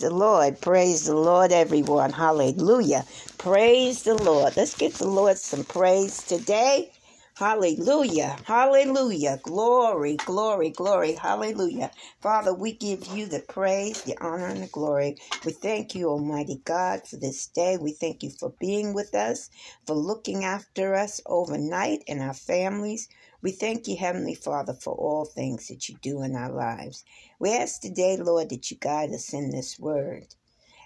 The Lord. Praise the Lord, everyone. Hallelujah. Praise the Lord. Let's give the Lord some praise today. Hallelujah. Hallelujah. Glory, glory, glory. Hallelujah. Father, we give you the praise, the honor, and the glory. We thank you, Almighty God, for this day. We thank you for being with us, for looking after us overnight and our families. We thank you, Heavenly Father, for all things that you do in our lives. We ask today, Lord, that you guide us in this word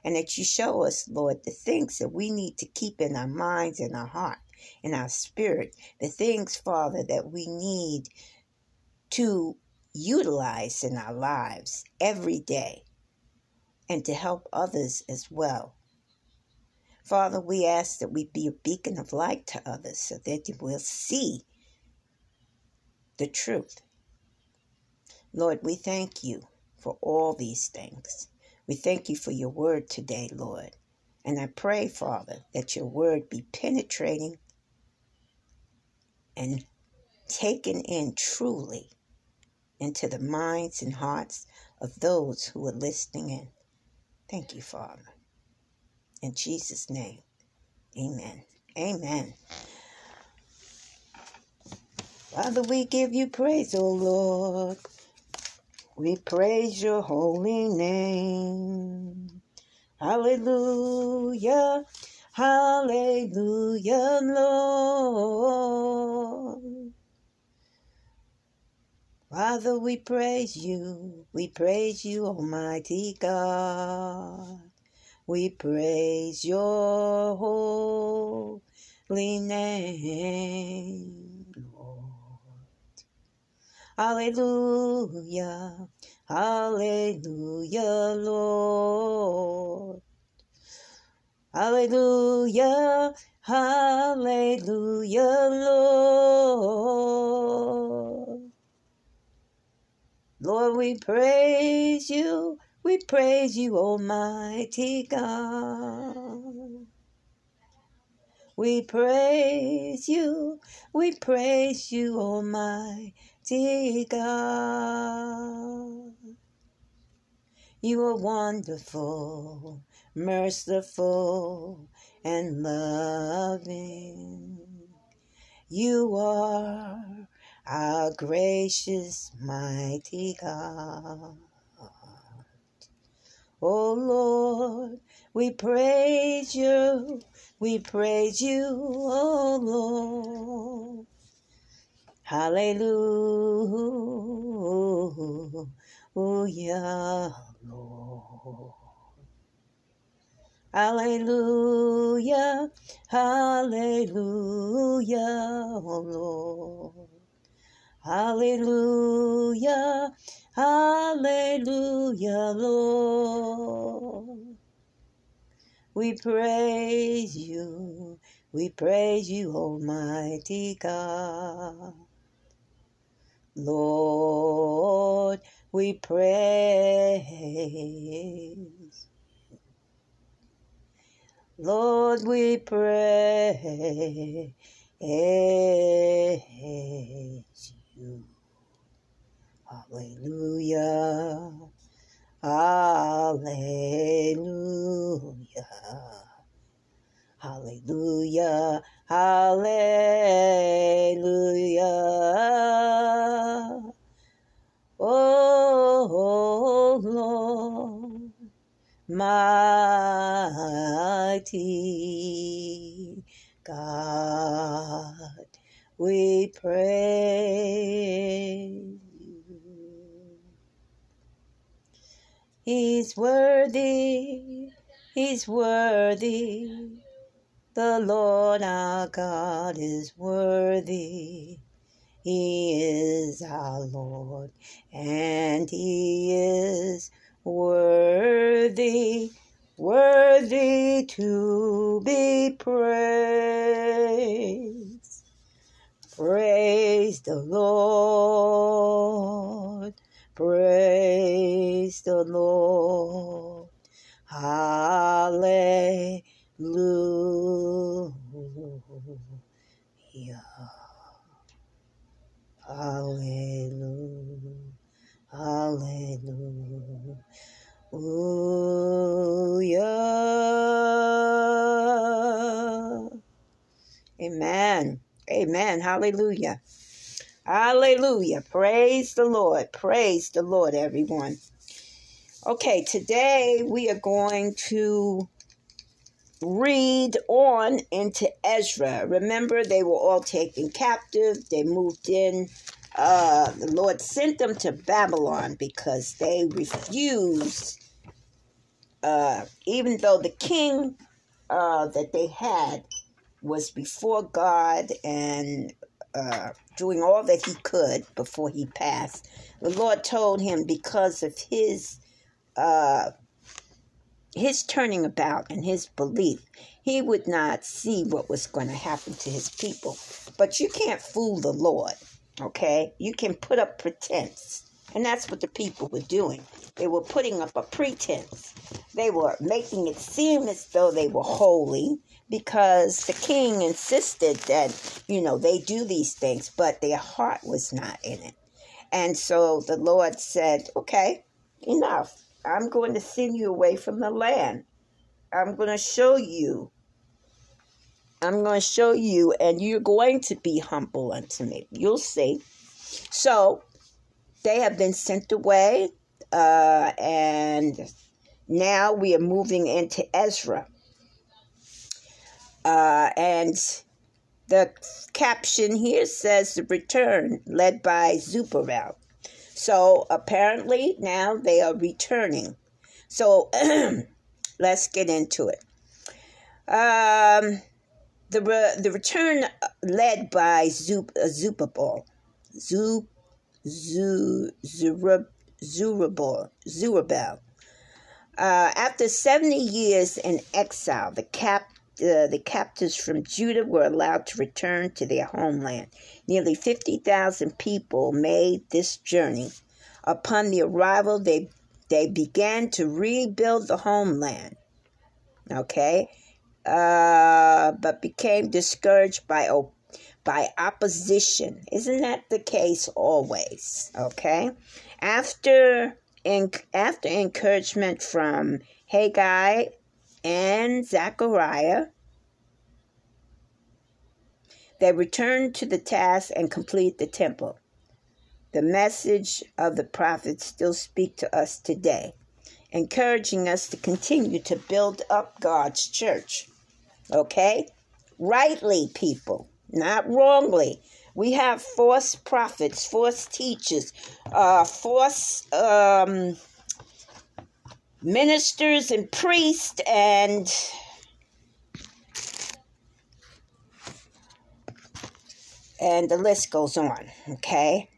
and that you show us, Lord, the things that we need to keep in our minds and our heart, in our spirit, the things, Father, that we need to utilize in our lives every day and to help others as well. Father, we ask that we be a beacon of light to others so that they will see the truth. Lord, we thank you for all these things. We thank you for your word today, Lord. And I pray, Father, that your word be penetrating and taken in truly into the minds and hearts of those who are listening in. Thank you, Father. In Jesus' name, amen. Amen. Father, we give you praise, O Lord. We praise your holy name. Hallelujah. Hallelujah, Lord. Father, we praise you. We praise you, Almighty God. We praise your holy name. Hallelujah. Hallelujah, Lord. Hallelujah. Hallelujah, Lord. Lord, we praise you. We praise you, Almighty God. We praise you. We praise you, Almighty mighty God. You are wonderful, merciful, and loving. You are our gracious, mighty God. Oh Lord, we praise you, we praise you, oh Lord. Hallelujah, Lord. Hallelujah, hallelujah, Lord. Hallelujah, hallelujah, Lord. We praise you, we praise you, Almighty God. Lord, we praise. Lord, we praise you. Hallelujah. Hallelujah. Hallelujah. Hallelujah. Oh Lord, mighty God, we praise you. He's worthy, he's worthy. The Lord our God is worthy. He is our Lord, and He is worthy, worthy to be praised. Praise the Lord, praise the Lord. Hallelujah. Hallelujah. Hallelujah. Hallelujah. Amen. Amen. Hallelujah. Hallelujah. Praise the Lord. Praise the Lord, everyone. Okay, today we are going to read on into Ezra. Remember, they were all taken captive. They moved in. Uh, the Lord sent them to Babylon because they refused, uh, even though the king uh, that they had was before God and uh, doing all that he could before he passed. The Lord told him because of his uh, his turning about and his belief, he would not see what was going to happen to his people. But you can't fool the Lord, okay? You can put up pretense. And that's what the people were doing. They were putting up a pretense. They were making it seem as though they were holy because the king insisted that, you know, they do these things, but their heart was not in it. And so the Lord said, okay, enough. I'm going to send you away from the land. I'm going to show you. I'm going to show you, and you're going to be humble unto me. You'll see. So they have been sent away, uh, and now we are moving into Ezra. Uh, and the caption here says the return led by Zerubbabel. So apparently now they are returning. So let's get into it. Um, the re- the return led by Zub, uh, Zubabal, Zub, Zub, Zurabal, Zurabel. Uh, after 70 years in exile, the cap uh, the captives from Judah were allowed to return to their homeland. Nearly 50,000 people made this journey. Upon the arrival, they, they began to rebuild the homeland. Okay? Uh, but became discouraged by, by opposition. Isn't that the case always? Okay? After, in, after encouragement from Haggai and Zechariah, they returned to the task and complete the temple. The message of the prophets still speak to us today, encouraging us to continue to build up God's church. Okay? Rightly, people, not wrongly. We have false prophets, false teachers, uh, false um, ministers and priests and and the list goes on, okay,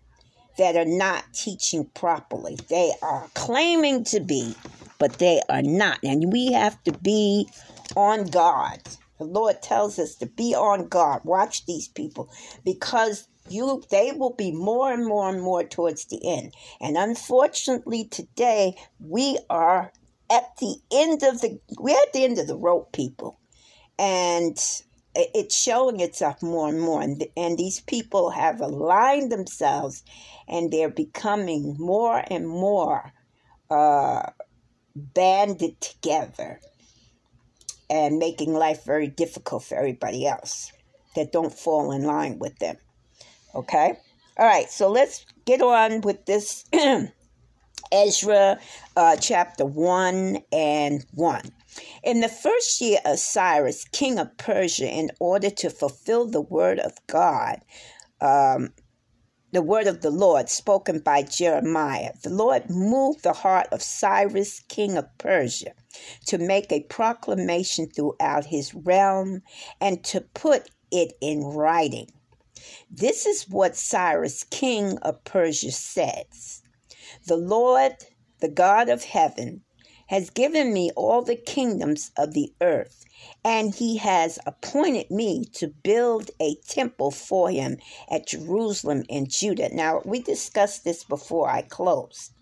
that are not teaching properly. They are claiming to be, but they are not. And we have to be on guard. The Lord tells us to be on guard. Watch these people because you they will be more and more and more towards the end. And unfortunately today we are at the end of the we're at the end of the rope people. And it's showing itself more and more. And, and these people have aligned themselves and they're becoming more and more uh, banded together and making life very difficult for everybody else that don't fall in line with them Okay? All right, so let's get on with this Ezra uh, chapter 1 and 1. In the first year of Cyrus, king of Persia, in order to fulfill the word of God, um, the word of the Lord spoken by Jeremiah, the Lord moved the heart of Cyrus, king of Persia, to make a proclamation throughout his realm and to put it in writing. This is what Cyrus, king of Persia, says The Lord, the God of heaven, has given me all the kingdoms of the earth, and he has appointed me to build a temple for him at Jerusalem in Judah. Now, we discussed this before I closed.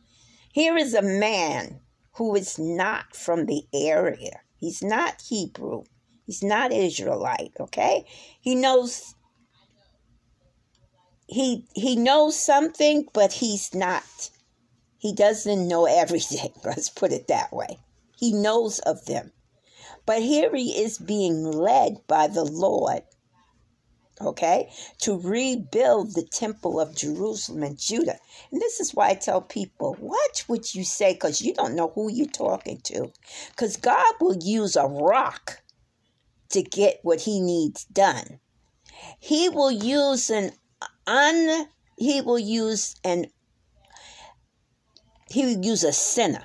Here is a man who is not from the area, he's not Hebrew, he's not Israelite, okay? He knows he he knows something, but he's not. He doesn't know everything. Let's put it that way. He knows of them, but here he is being led by the Lord okay, to rebuild the temple of Jerusalem and Judah. And this is why I tell people, watch what you say because you don't know who you're talking to. Because God will use a rock to get what he needs done. He will use an un he will use an he will use a sinner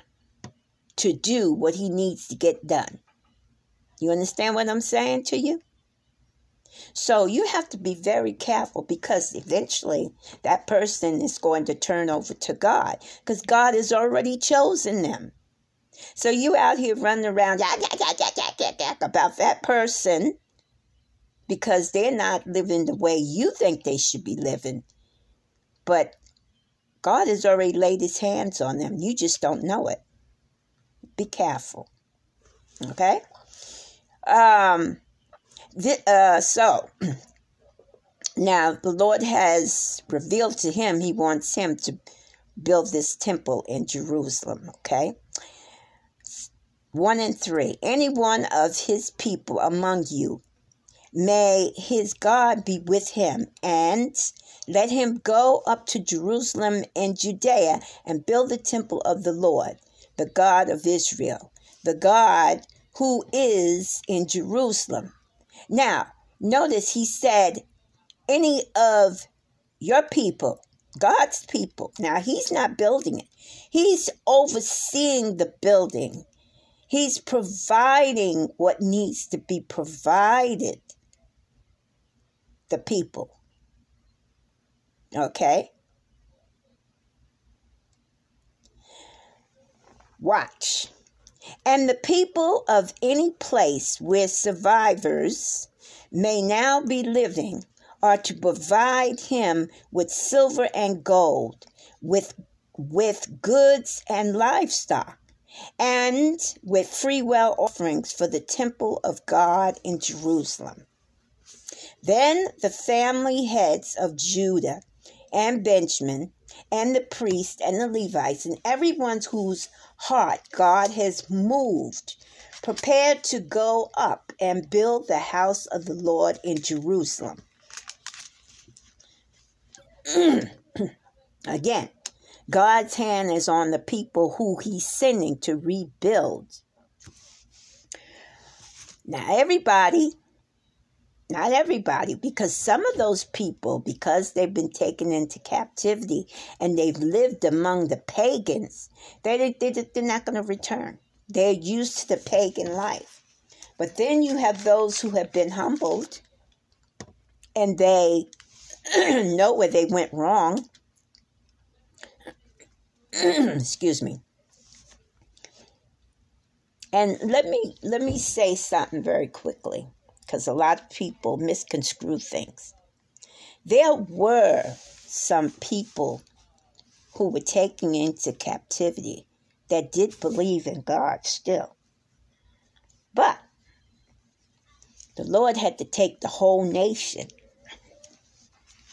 to do what he needs to get done. You understand what I'm saying to you? So you have to be very careful because eventually that person is going to turn over to God because God has already chosen them. So you out here running around about that person because they're not living the way you think they should be living. But God has already laid his hands on them. You just don't know it. Be careful. Okay? Um uh, so now the Lord has revealed to him he wants him to build this temple in Jerusalem. Okay. One and three. Any one of his people among you, may his God be with him, and let him go up to Jerusalem and Judea and build the temple of the Lord, the God of Israel, the God who is in Jerusalem now, notice he said, any of your people, God's people. Now, he's not building it, he's overseeing the building, he's providing what needs to be provided. The people. Okay? Watch and the people of any place where survivors may now be living are to provide him with silver and gold, with, with goods and livestock, and with freewill offerings for the temple of God in Jerusalem. Then the family heads of Judah and Benjamin and the priests and the Levites and everyone whose heart God has moved, prepared to go up and build the house of the Lord in Jerusalem. Again, God's hand is on the people who he's sending to rebuild. Now, everybody not everybody, because some of those people, because they've been taken into captivity and they've lived among the pagans, they, they, they're not going to return. They're used to the pagan life. But then you have those who have been humbled and they know where they went wrong. Excuse me. And let me let me say something very quickly because a lot of people misconstrue things. There were some people who were taken into captivity that did believe in God still. But the Lord had to take the whole nation,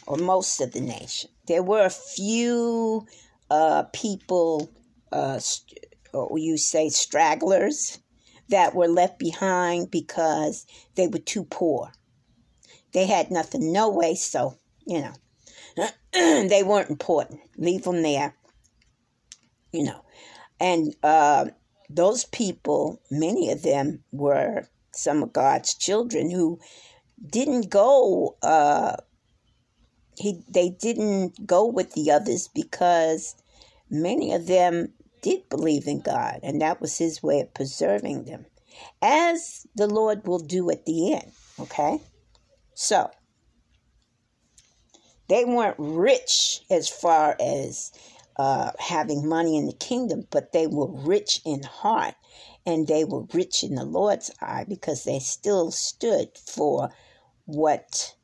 or most of the nation. There were a few uh, people, uh, or you say stragglers, that were left behind because they were too poor. They had nothing, no way, so, you know, they weren't important. Leave them there, you know. And uh, those people, many of them were some of God's children who didn't go. Uh, he they didn't go with the others because many of them did believe in God, and that was his way of preserving them, as the Lord will do at the end. Okay? So, they weren't rich as far as uh, having money in the kingdom, but they were rich in heart and they were rich in the Lord's eye because they still stood for what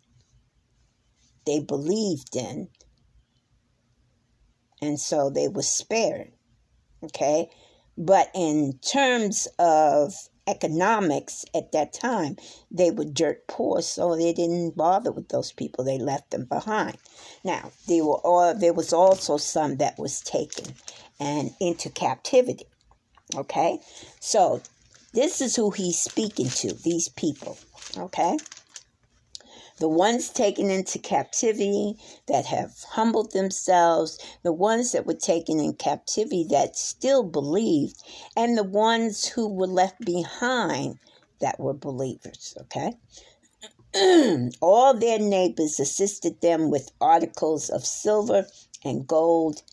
they believed in. And so they were spared. Okay. But in terms of economics at that time, they were dirt poor, so they didn't bother with those people. They left them behind. Now, there were all, there was also some that was taken and into captivity. Okay? So this is who he's speaking to, these people. Okay? The ones taken into captivity that have humbled themselves, the ones that were taken in captivity that still believed, and the ones who were left behind that were believers, okay? All their neighbors assisted them with articles of silver and gold,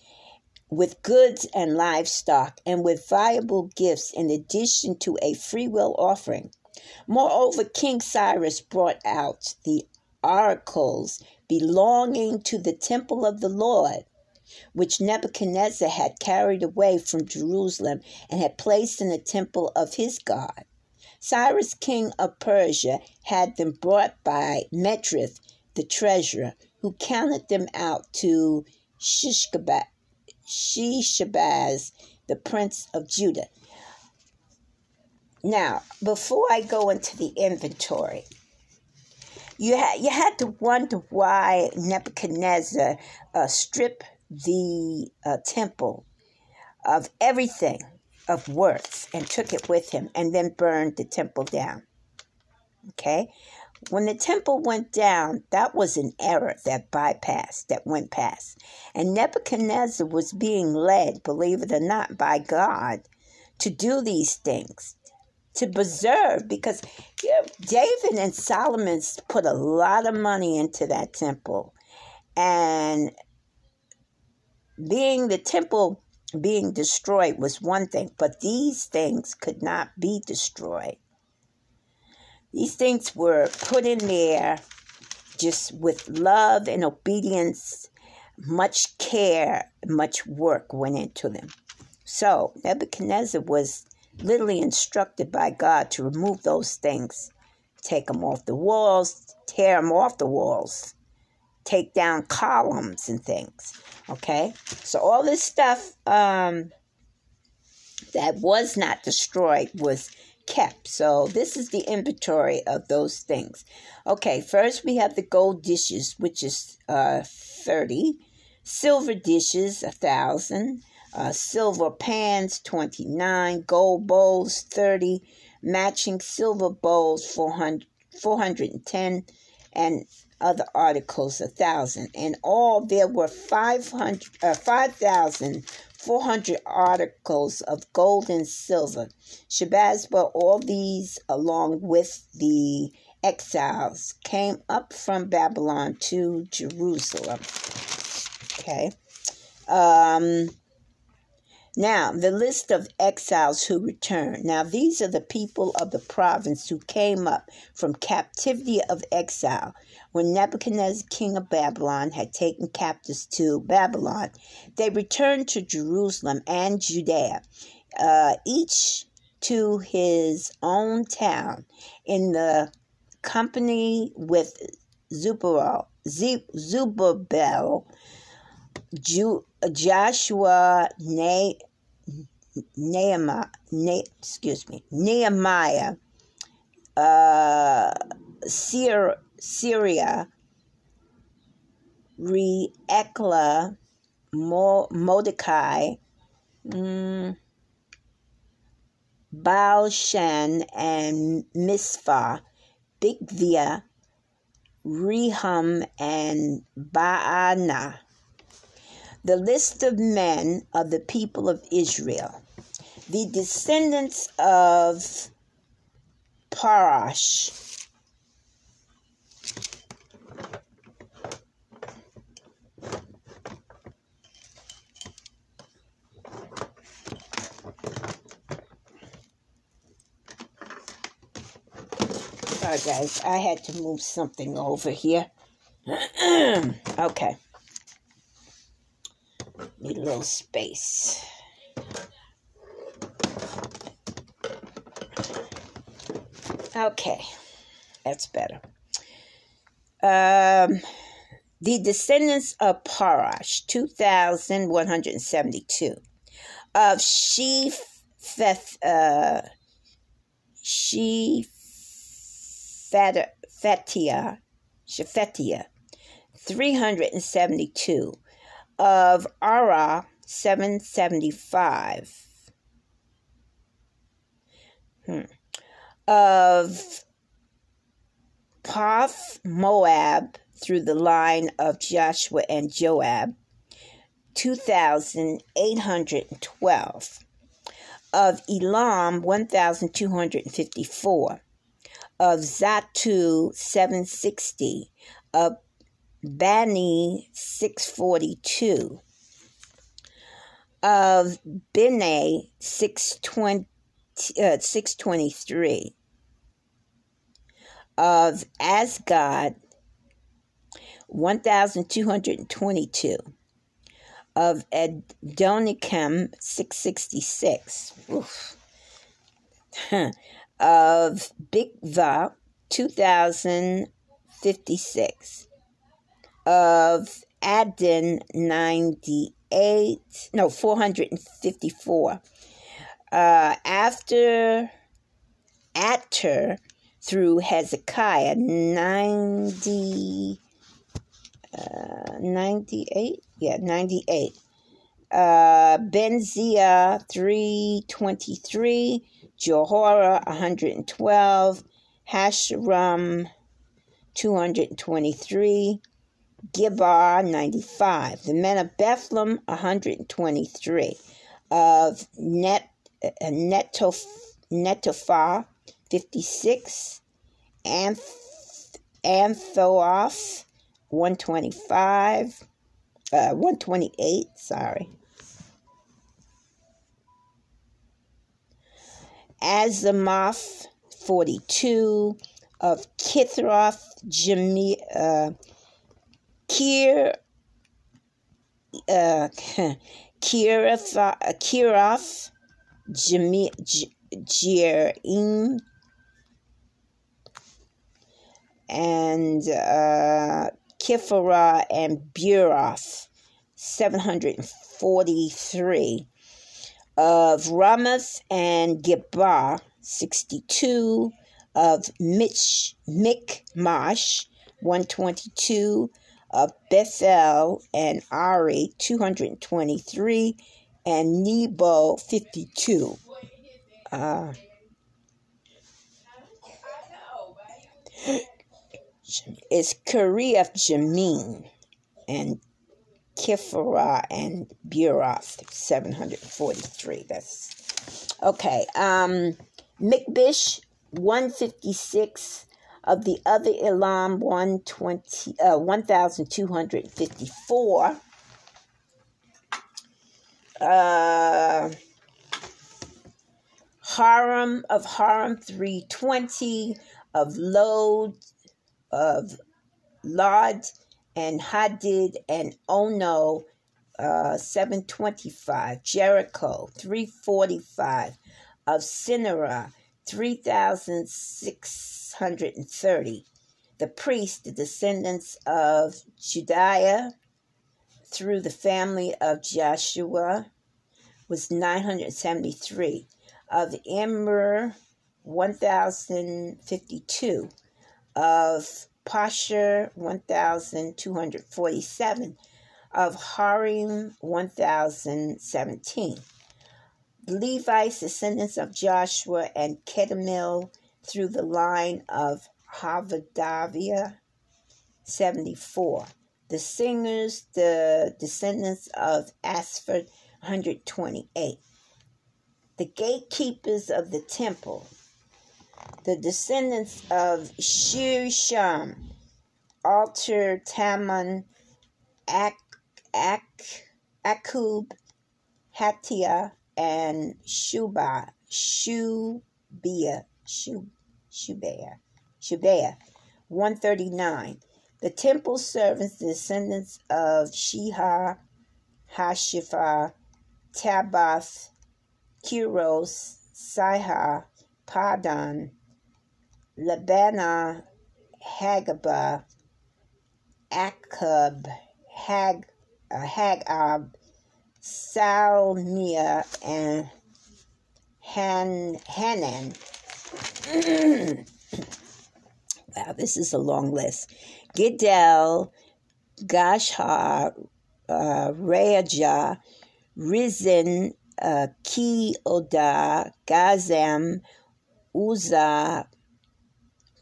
with goods and livestock, and with valuable gifts in addition to a freewill offering. Moreover, King Cyrus brought out the oracles belonging to the temple of the Lord, which Nebuchadnezzar had carried away from Jerusalem and had placed in the temple of his God. Cyrus, king of Persia, had them brought by Medrith, the treasurer, who counted them out to Shishkabaz, the prince of Judah. Now, before I go into the inventory, you had you had to wonder why Nebuchadnezzar uh, stripped the uh, temple of everything of worth and took it with him, and then burned the temple down. Okay, when the temple went down, that was an error that bypassed, that went past, and Nebuchadnezzar was being led, believe it or not, by God to do these things to preserve because you know, David and Solomon put a lot of money into that temple. And being the temple being destroyed was one thing, but these things could not be destroyed. These things were put in there just with love and obedience, much care, much work went into them. So Nebuchadnezzar was literally instructed by God to remove those things, take them off the walls, tear them off the walls, take down columns and things. Okay, so all this stuff um, that was not destroyed was kept. So this is the inventory of those things. Okay, first we have the gold dishes, which is uh, 30, silver dishes, a thousand, uh, silver pans 29 gold bowls 30 matching silver bowls 400, 410 and other articles a thousand. And all there were 500 uh, 5400 articles of gold and silver. Shebazba all these along with the exiles came up from babylon to jerusalem. Okay. Um now, the list of exiles who returned. Now, these are the people of the province who came up from captivity of exile when Nebuchadnezzar, king of Babylon, had taken captives to Babylon. They returned to Jerusalem and Judea, uh, each to his own town in the company with Zubal, Zubabel, Joshua, ne, Nehemiah, ne, excuse me, Nehemiah, uh, Syr, Syria, Reekla, Mo, Mordecai, mm, Baal-shan, and Misphah, Bigvia, Rehum, and Baana the list of men of the people of Israel, the descendants of Parash. Sorry, guys, I had to move something over here. okay. Need a little space. Okay, that's better. Um, the descendants of Parash, 2,172. Of Shepheth, uh, Shephethia, Shephethia, 372 of Ara 775. Hmm. Of Path Moab through the line of Joshua and Joab, 2,812. Of Elam, 1,254. Of Zattu, 760. Of Bani, 642. Of Bene, 620, uh, 623 of Asgad, 1,222. Of Adonikam, 666. of Bigva, 2,056. Of Adin, 98. No, 454. Uh, after Atter, through Hezekiah 90, uh, 98, yeah, 98. Uh, Benzia 323, Jehoram 112, Hasharum 223, Gibar 95, the men of Bethlehem 123, of Net, uh, Netof, Netophah 56, Anth- Anthoth 125, uh, 128, sorry. Azamoth 42, of Kithroth, Jimmy, uh, Kir, uh, Jimmy, Jerim, and uh, Kifara and Buroth, 743. Of Ramoth and Geba, 62. Of Mich, Michmash, 122. Of Bethel and Ari, 223. And Nebo, 52. Uh, is Kiriath Jamin and Kifara and Buroth, 743. That's okay. Um, Mikbish, 156 of the other Elam, 120, uh, 1,254. Uh, Haram of Haram 320 of Lod of Lod and Hadid and Ono uh, 725, Jericho 345, of Sinara 3630, the priests, the descendants of Judaiah through the family of Joshua was 973, of Immer 1052, of Pasher 1247, of Harim 1017. The Levites, descendants of Joshua and Kedemil, through the line of Havadaviah 74. The singers, the descendants of Asphod 128. The gatekeepers of the temple, the descendants of Shisham, Alter, Taman, Ak, Ak, Akub, Hatia, and Shuba, Shubia, Shub, Shubea, Shubea, 139. The temple servants, the descendants of Sheha, Hashifa, Tabath, Kiros, Siha, Padan, Labana, Hagaba, Akab, Hag, uh, Hagab, Salmia, and Han, Hanan. wow, this is a long list. Gidel, Gashar, uh, Reaja, Rizin, uh, Ki Oda, Gazzam, Uzza,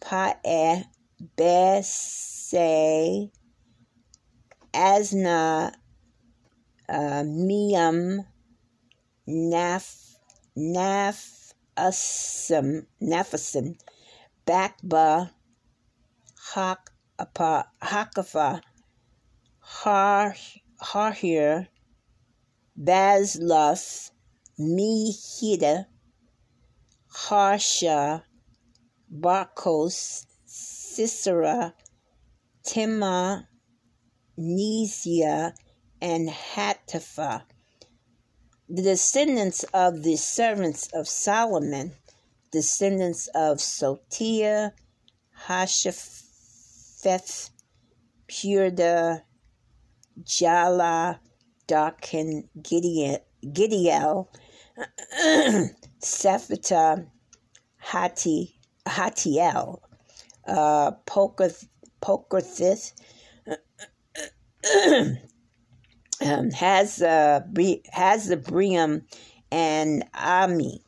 Pa'eh, Besay, Asna, uh, Miam, Naf, Naf, Asim, Naphasim, Bakba, Hakapa Hakafa, Har, Harhir, Bazluth, Mihida Harsha, Barkos, Sisera, Tema, Nesia, and Hatapha. The descendants of the servants of Solomon, descendants of Sotia, Hashapheth, Purda, Jala, Darkin, Gideon, Gideel, Sephata, Hati, Hatiel, uh, Pokerth, Pokerthith, um, has uh, has the Briam and Ami.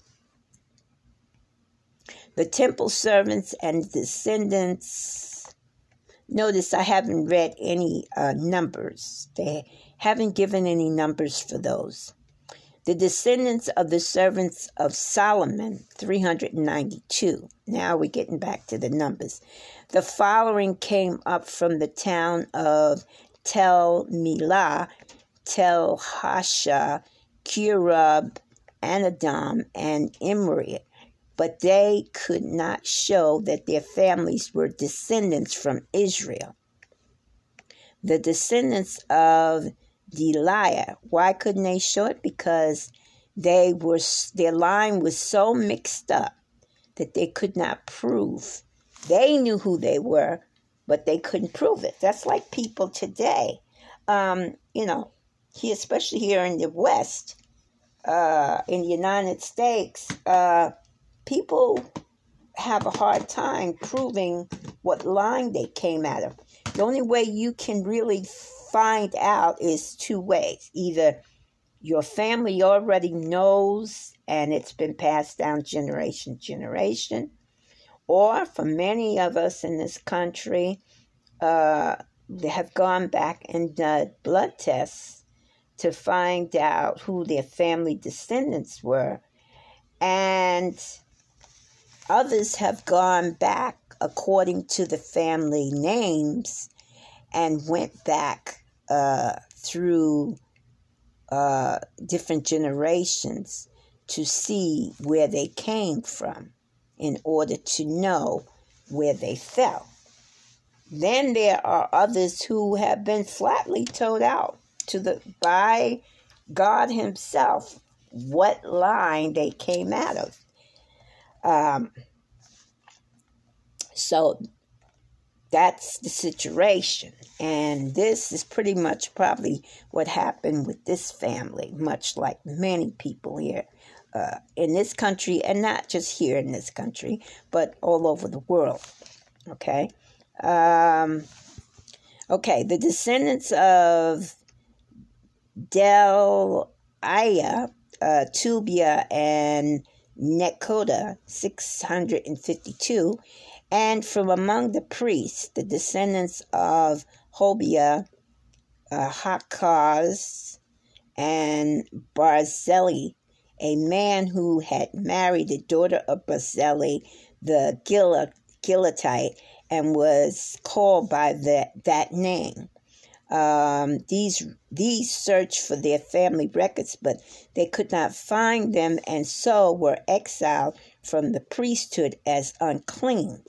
The temple servants and descendants. Notice I haven't read any uh, numbers. They haven't given any numbers for those. The descendants of the servants of Solomon, 392. Now we're getting back to the numbers. The following came up from the town of Tel Milah, Tel Hasha, Kirub, Anadam, and Imri, but they could not show that their families were descendants from Israel. The descendants of Deliah, why couldn't they show it? Because they were their line was so mixed up that they could not prove. They knew who they were, but they couldn't prove it. That's like people today. Um, you know, here, especially here in the West, uh, in the United States, uh, people have a hard time proving what line they came out of. The only way you can really find out is two ways. Either your family already knows and it's been passed down generation to generation, or for many of us in this country, uh, they have gone back and done blood tests to find out who their family descendants were. And others have gone back according to the family names and went back uh, through uh, different generations to see where they came from in order to know where they fell. Then there are others who have been flatly told out to the by God Himself what line they came out of. Um, so that's the situation. And this is pretty much probably what happened with this family, much like many people here uh, in this country, and not just here in this country, but all over the world. Okay. Um, okay, the descendants of Del Aya, uh, Tubia, and Nekoda, 652, and from among the priests, the descendants of Hobia, uh, Hakaz, and Barzillai, a man who had married the daughter of Barzillai, the Gileadite, and was called by that, that name. Um, these these searched for their family records, but they could not find them, and so were exiled from the priesthood as unclean.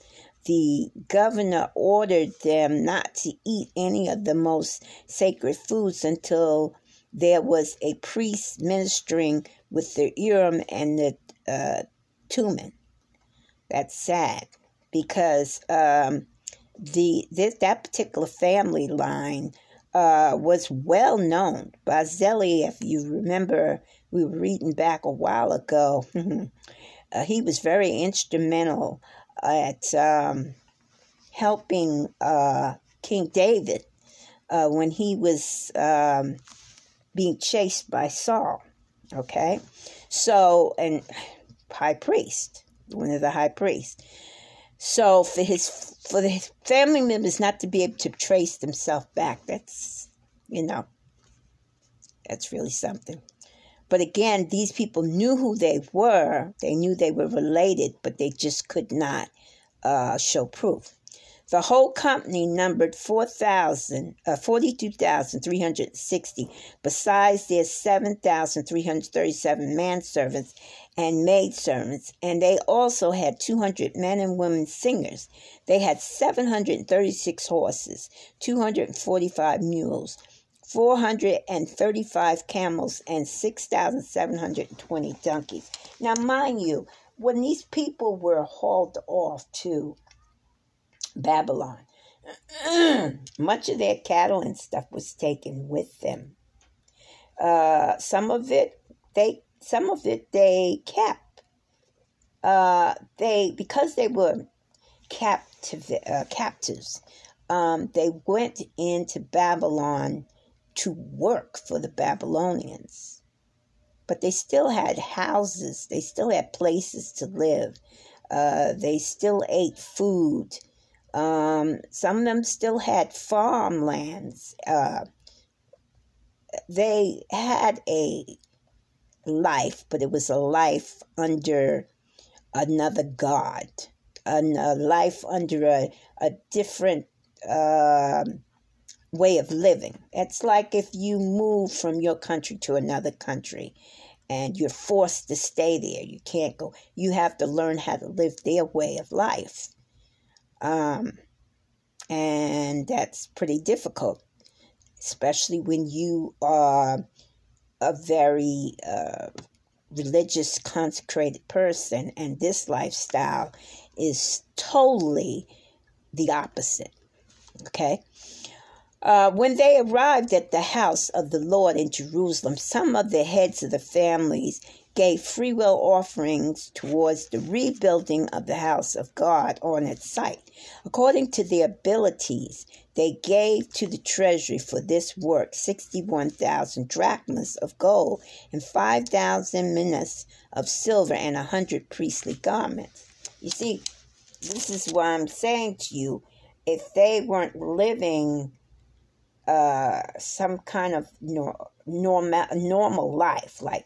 The governor ordered them not to eat any of the most sacred foods until there was a priest ministering with the Urim and the uh, Thummim. That's sad because um, the this that particular family line uh, was well known. Barzillai, if you remember, we were reading back a while ago. uh, he was very instrumental at um, helping uh, King David uh, when he was um, being chased by Saul. Okay, so and high priest, one of the high priests. So for his for the family members not to be able to trace themselves back, that's you know, that's really something. But again, these people knew who they were. They knew they were related, but they just could not uh, show proof. The whole company numbered 4,000, uh, 42,360, besides their 7,337 manservants and maidservants, and they also had 200 men and women singers. They had 736 horses, 245 mules, 435 camels, and 6,720 donkeys. Now, mind you, when these people were hauled off to Babylon. Much of their cattle and stuff was taken with them. Uh, some of it they some of it they kept. Uh, they because they were captive uh, captives. Um, they went into Babylon to work for the Babylonians, but they still had houses. They still had places to live. Uh, they still ate food. Um, some of them still had farmlands. Uh, they had a life, but it was a life under another God, a life under a, a different uh, way of living. It's like if you move from your country to another country and you're forced to stay there. You can't go. You have to learn how to live their way of life. Um, and that's pretty difficult, especially when you are a very uh, religious, consecrated person, and this lifestyle is totally the opposite. Okay? Uh, when they arrived at the house of the Lord in Jerusalem, some of the heads of the families gave free will offerings towards the rebuilding of the house of God on its site. According to their abilities, they gave to the treasury for this work 61,000 drachmas of gold and 5,000 minas of silver and a 100 priestly garments. You see, this is why I'm saying to you if they weren't living uh, some kind of nor- normal, normal life, like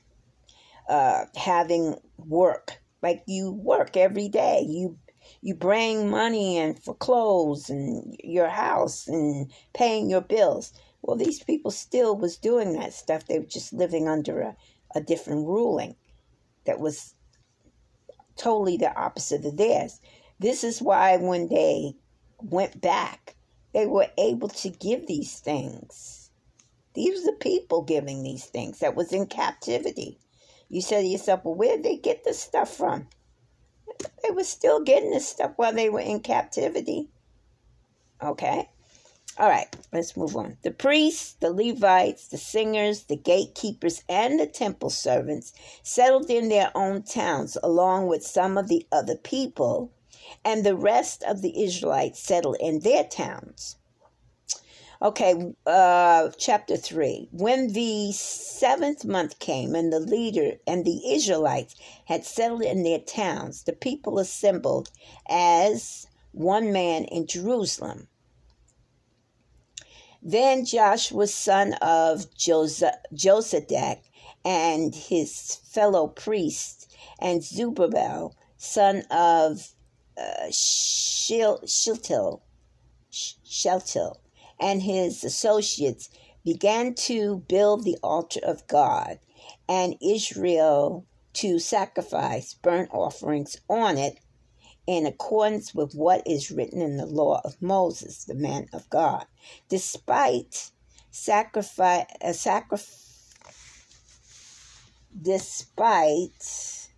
uh, having work. Like you work every day. You you bring money in for clothes and your house and paying your bills. Well, these people still was doing that stuff. They were just living under a, a different ruling that was totally the opposite of theirs. This is why when they went back, they were able to give these things. These were the people giving these things that was in captivity. You say to yourself, well, where'd they get this stuff from? They were still getting this stuff while they were in captivity. Okay? All right, let's move on. The priests, the Levites, the singers, the gatekeepers, and the temple servants settled in their own towns along with some of the other people, and the rest of the Israelites settled in their towns. Okay, uh, chapter 3. When the seventh month came and the leader and the Israelites had settled in their towns, the people assembled as one man in Jerusalem. Then Joshua, son of Josadak, and his fellow priests, and Zerubbabel, son of uh, Shiltil, Sheltil, and his associates began to build the altar of God, and Israel to sacrifice burnt offerings on it in accordance with what is written in the law of Moses, the man of God. Despite sacrifice, uh, despite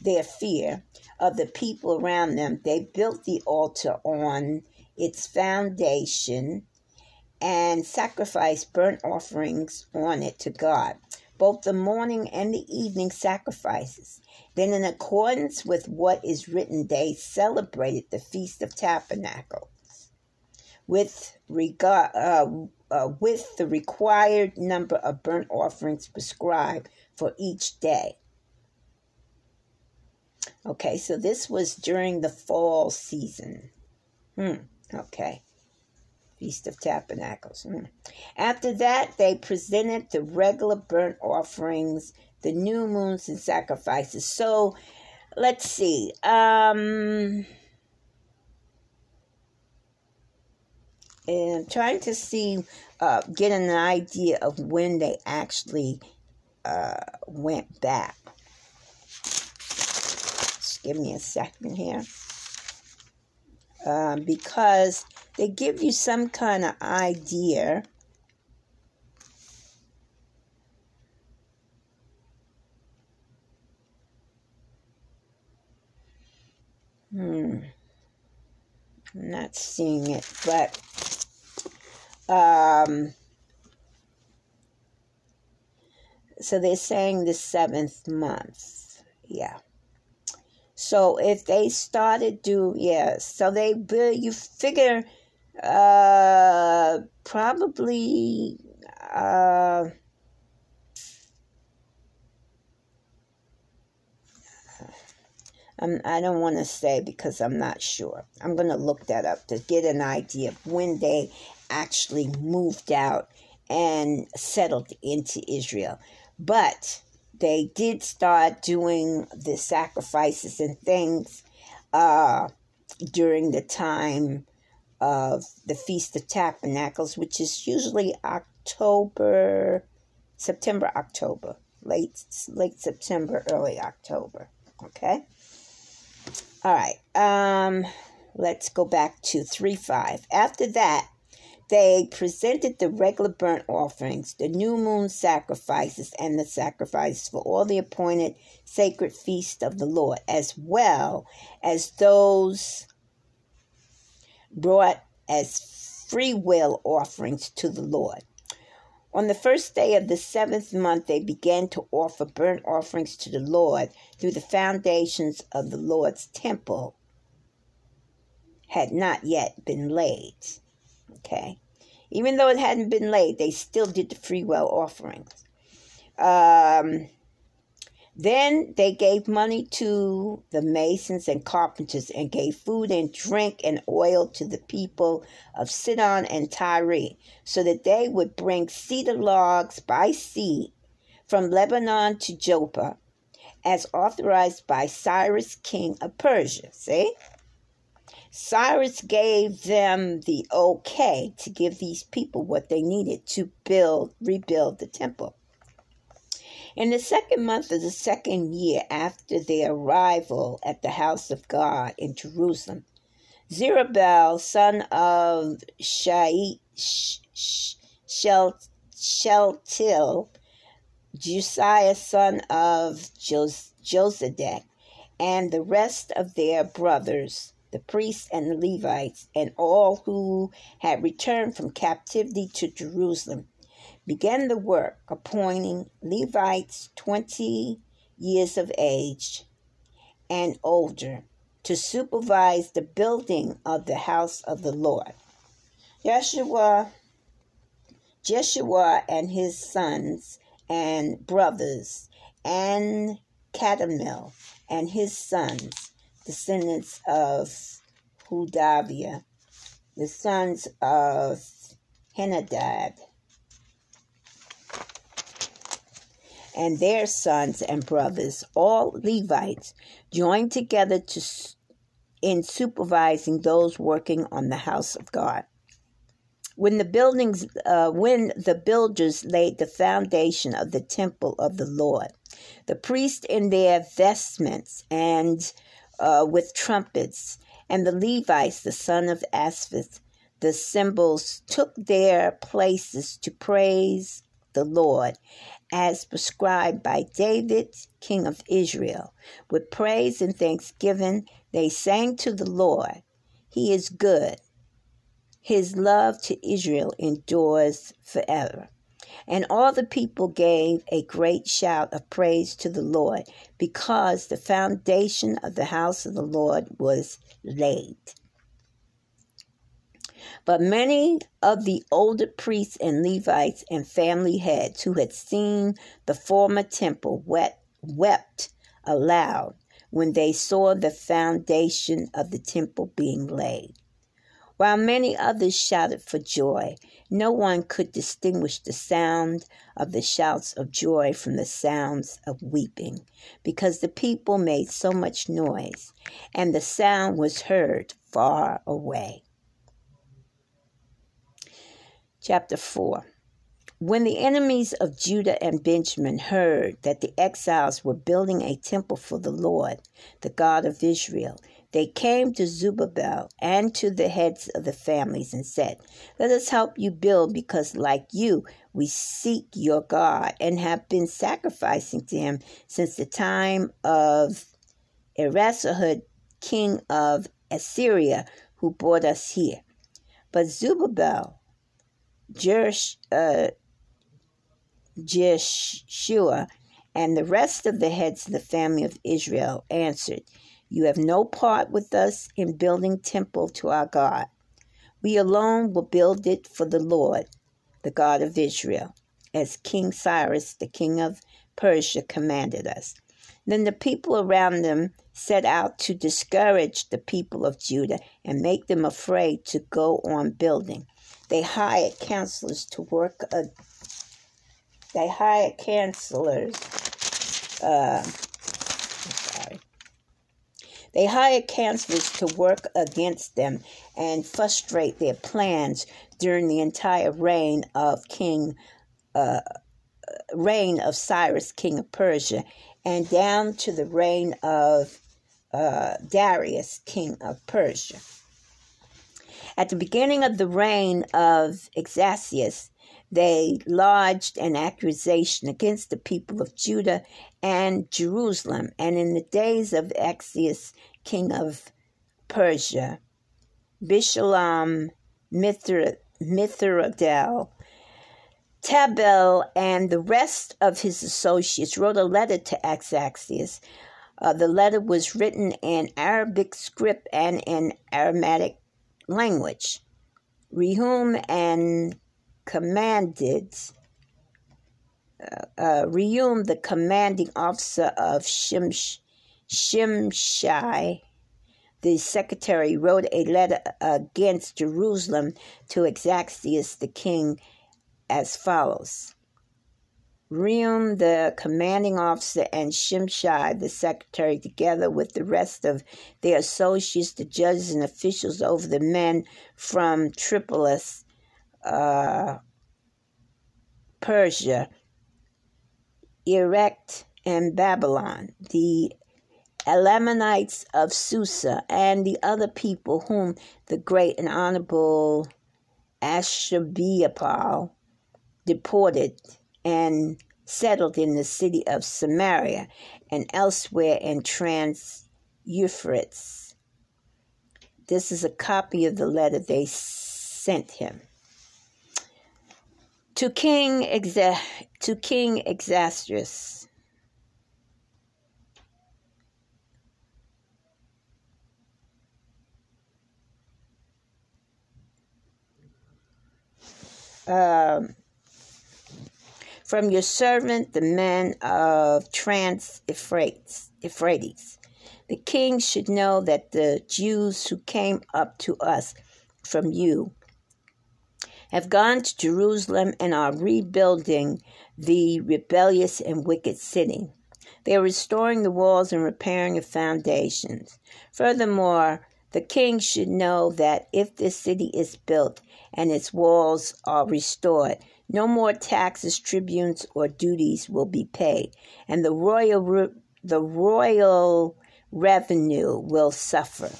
their fear of the people around them, they built the altar on its foundation and sacrifice burnt offerings on it to God, both the morning and the evening sacrifices. Then, in accordance with what is written, they celebrated the Feast of Tabernacles with regard uh, uh, with the required number of burnt offerings prescribed for each day. Okay, so this was during the fall season. Hmm, okay. Feast of Tabernacles. Hmm. After that, they presented the regular burnt offerings, the new moons, and sacrifices. So, let's see. Um, and I'm trying to see, uh, get an idea of when they actually uh, went back. Just give me a second here. Um, because they give you some kind of idea. Hmm. I'm not seeing it, but um, so they're saying the seventh month. Yeah. So if they started do yeah, so they you figure uh probably uh I'm, I don't want to say because I'm not sure. I'm going to look that up to get an idea of when they actually moved out and settled into Israel. But they did start doing the sacrifices and things uh, during the time of the Feast of Tabernacles, which is usually October, September, October, late late September, early October. Okay. All right. Um, let's go back to three five. After that, they presented the regular burnt offerings, the new moon sacrifices, and the sacrifices for all the appointed sacred feasts of the Lord, as well as those brought as free will offerings to the Lord. On the first day of the seventh month, they began to offer burnt offerings to the Lord through the foundations of the Lord's temple had not yet been laid. Okay. Even though it hadn't been laid, they still did the free will offerings. Um, then they gave money to the masons and carpenters and gave food and drink and oil to the people of Sidon and Tyre, so that they would bring cedar logs by sea from Lebanon to Joppa, as authorized by Cyrus, king of Persia. See? Cyrus gave them the okay to give these people what they needed to build, rebuild the temple. In the second month of the second year after their arrival at the house of God in Jerusalem, Zerubbabel, son of Shai, Sheltil, Josiah, son of Jos- Josedek, and the rest of their brothers the priests and the Levites, and all who had returned from captivity to Jerusalem, began the work, appointing Levites 20 years of age and older to supervise the building of the house of the Lord. Joshua, Jeshua and his sons and brothers, and Kadmiel and his sons, descendants of Hodaviah, the sons of Henadad, and their sons and brothers, all Levites, joined together to in supervising those working on the house of God. When the buildings, uh, when the builders laid the foundation of the temple of the Lord, the priests in their vestments and uh, with trumpets, and the Levites, the son of Asaph, the cymbals, took their places to praise the Lord, as prescribed by David, king of Israel. With praise and thanksgiving, they sang to the Lord. He is good. His love to Israel endures forever. And all the people gave a great shout of praise to the Lord because the foundation of the house of the Lord was laid. But many of the older priests and Levites and family heads who had seen the former temple wept, wept aloud when they saw the foundation of the temple being laid. While many others shouted for joy, no one could distinguish the sound of the shouts of joy from the sounds of weeping, because the people made so much noise, and the sound was heard far away. Chapter 4 When the enemies of Judah and Benjamin heard that the exiles were building a temple for the Lord, the God of Israel, they came to Zerubbabel and to the heads of the families and said, Let us help you build, because like you, we seek your God and have been sacrificing to him since the time of Esarhaddon, king of Assyria, who brought us here. But Zerubbabel Uh, Jeshua and the rest of the heads of the family of Israel answered, You have no part with us in building temple to our God. We alone will build it for the Lord, the God of Israel, as King Cyrus, the king of Persia, commanded us. Then the people around them set out to discourage the people of Judah and make them afraid to go on building. They hired counselors to work. A, they hired counselors. Uh, sorry. They hired counselors to work against them and frustrate their plans during the entire reign of King, uh, reign of Cyrus, king of Persia, and down to the reign of uh, Darius, king of Persia. At the beginning of the reign of Exasius, they lodged an accusation against the people of Judah and Jerusalem. And in the days of Axius, king of Persia, Bishalam, Mithra, Mithradel, Tabel, and the rest of his associates wrote a letter to Axaxius. Uh, the letter was written in Arabic script and in Aramaic language. Rehum and commanded uh, uh, Rehum, the commanding officer of Shimsh, Shimshai, the secretary, wrote a letter against Jerusalem to Exaxius the king as follows Rehum, the commanding officer, and Shimshai, the secretary, together with the rest of their associates, the judges and officials over the men from Tripolis, uh, Persia, Erech, and Babylon, the Elamites of Susa, and the other people whom the great and honorable Ashurbanipal deported and settled in the city of Samaria and elsewhere in Trans Euphrates. This is a copy of the letter they sent him. To King Exa- to King Exastrus. Um, from your servant, the men of Trans Euphrates. The king should know that the Jews who came up to us from you have gone to Jerusalem and are rebuilding the rebellious and wicked city. They are restoring the walls and repairing the foundations. Furthermore, the king should know that if this city is built and its walls are restored, no more taxes, tribunes, or duties will be paid, and the royal the royal revenue will suffer.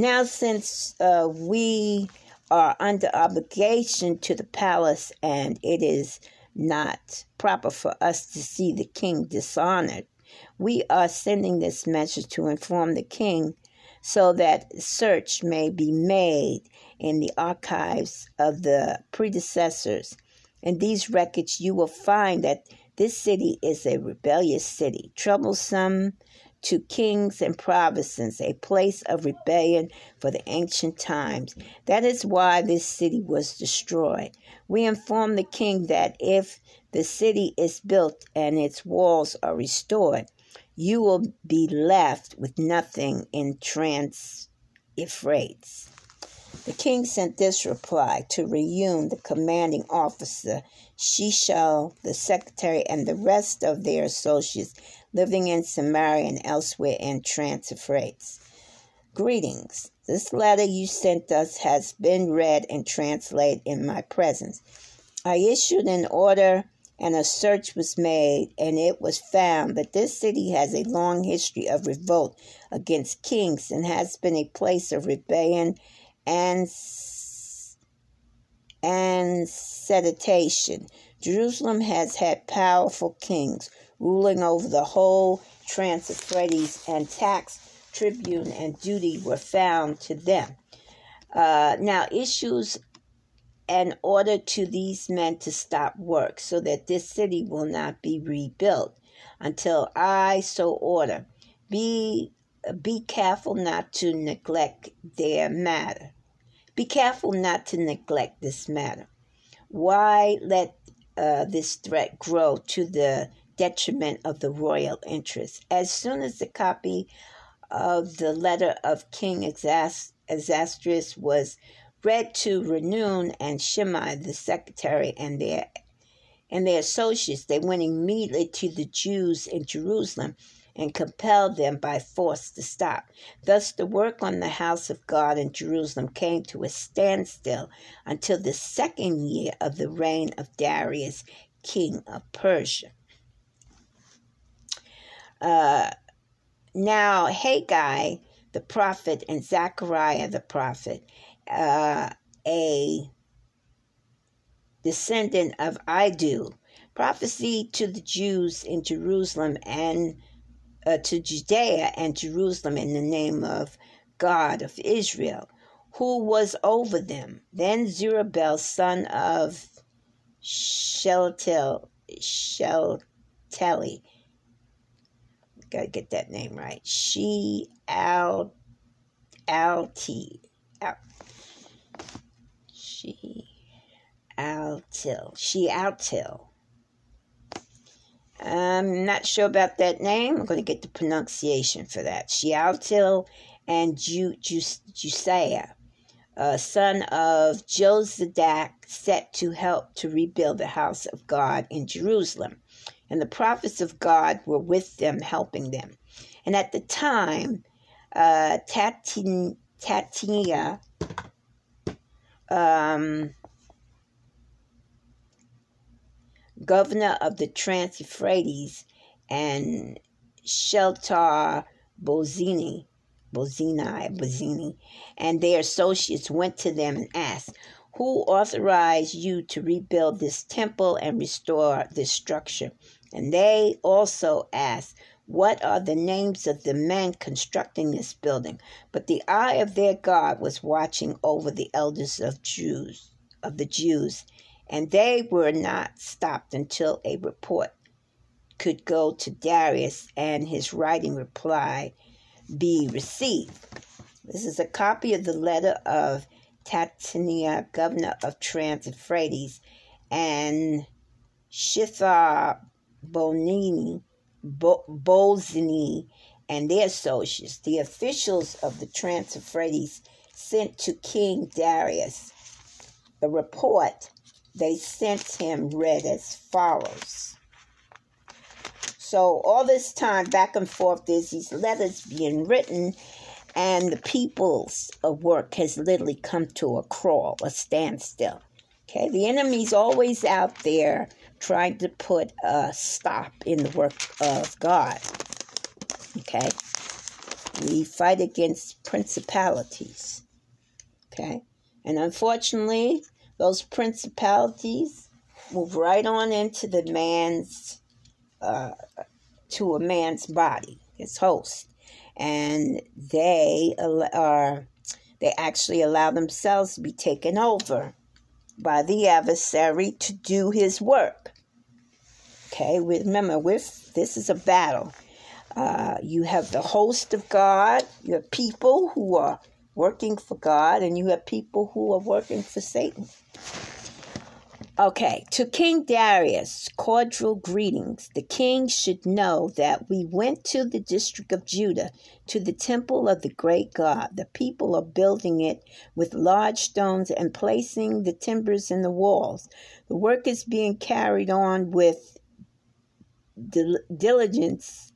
Now, since uh, we are under obligation to the palace, and it is not proper for us to see the king dishonored, we are sending this message to inform the king so that search may be made in the archives of the predecessors in these records, you will find that this city is a rebellious city, troublesome to kings and provinces, a place of rebellion for the ancient times. That is why this city was destroyed. We inform the king that if the city is built and its walls are restored, you will be left with nothing in trans. The king sent this reply to Rehum, the commanding officer, Shishal, the secretary, and the rest of their associates living in Samaria and elsewhere in Trans. Greetings. This letter you sent us has been read and translated in my presence. I issued an order and a search was made, and it was found that this city has a long history of revolt against kings and has been a place of rebellion and and sedition. Jerusalem has had powerful kings ruling over the whole Trans Euphrates, and tax, tribune, and duty were found to them. Uh, now, issues an order to these men to stop work so that this city will not be rebuilt until I so order. Be be careful not to neglect their matter. Be careful not to neglect this matter. Why let uh, this threat grow to the detriment of the royal interest? As soon as the copy of the letter of King Exastrius was read to Renun and Shimei, the secretary, and their and their associates, they went immediately to the Jews in Jerusalem and compelled them by force to stop. Thus, the work on the house of God in Jerusalem came to a standstill until the second year of the reign of Darius, king of Persia. Uh, now, Haggai the prophet and Zechariah the prophet uh, a descendant of Iddo, prophesied to the Jews in Jerusalem and uh, to Judea and Jerusalem in the name of God of Israel, who was over them. Then Zerubbabel, son of Sheltel, Shelteli, gotta get that name right. She Al Alti she Altil. She Altil. I'm not sure about that name. I'm going to get the pronunciation for that. Shealtiel and Ju, Ju, Josiah, uh, son of Josadak, set to help to rebuild the house of God in Jerusalem. And the prophets of God were with them, helping them. And at the time, uh, Tatin, um, governor of the Trans Euphrates, and Sheltar Bozini, Bozini, Bozini, and their associates went to them and asked, Who authorized you to rebuild this temple and restore this structure? And they also asked, what are the names of the men constructing this building? But the eye of their God was watching over the elders of Jews of the Jews, and they were not stopped until a report could go to Darius and his writing reply be received. This is a copy of the letter of Tatania, governor of Trans Euphrates, and Shithar Bonini, Bo- and their associates, the officials of the Trans Euphrates, sent to King Darius the report they sent him read as follows. So all this time back and forth, there's these letters being written, and the people's uh, work has literally come to a crawl, a standstill. Okay, the enemy's always out there trying to put a stop in the work of God. Okay? We fight against principalities. Okay? And unfortunately, those principalities move right on into the man's, uh, to a man's body, his host. And they are, they actually allow themselves to be taken over by the adversary to do his work. Okay, remember, with this is a battle. Uh, you have the host of God, you have people who are working for God, and you have people who are working for Satan. Okay, to King Darius, cordial greetings. The king should know that we went to the district of Judah, to the temple of the great God. The people are building it with large stones and placing the timbers in the walls. The work is being carried on with diligence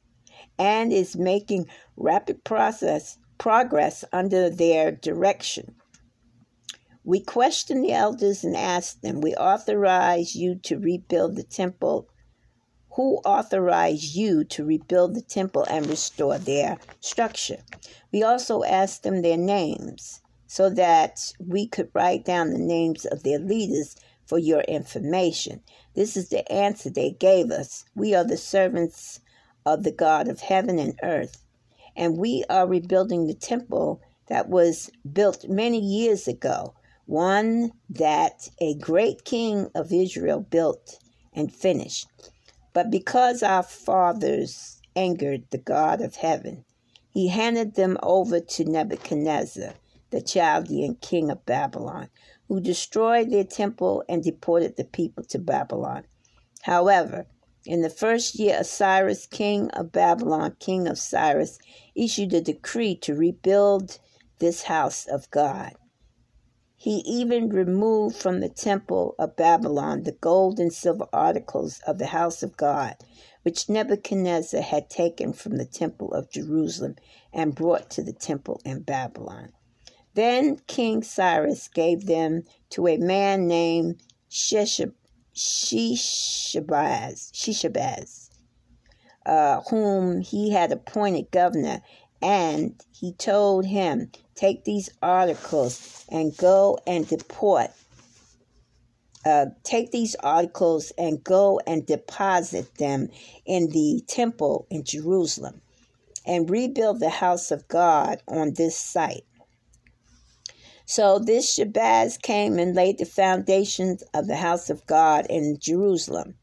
and is making rapid process progress under their direction. We questioned the elders and asked them, We authorize you to rebuild the temple. Who authorized you to rebuild the temple and restore their structure? We also asked them their names so that we could write down the names of their leaders for your information. This is the answer they gave us. We are the servants of the God of heaven and earth, and we are rebuilding the temple that was built many years ago one that a great king of Israel built and finished. But because our fathers angered the God of heaven, he handed them over to Nebuchadnezzar, the Chaldean king of Babylon, who destroyed their temple and deported the people to Babylon. However, in the first year of Cyrus, king of Babylon, king of Cyrus, issued a decree to rebuild this house of God. He even removed from the temple of Babylon the gold and silver articles of the house of God, which Nebuchadnezzar had taken from the temple of Jerusalem and brought to the temple in Babylon. Then King Cyrus gave them to a man named Sheshabaz, Shishabaz, uh, whom he had appointed governor, and he told him, Take these articles and go and deport. Uh, take these articles and go and deposit them in the temple in Jerusalem and rebuild the house of God on this site. So this Shabazz came and laid the foundations of the house of God in Jerusalem.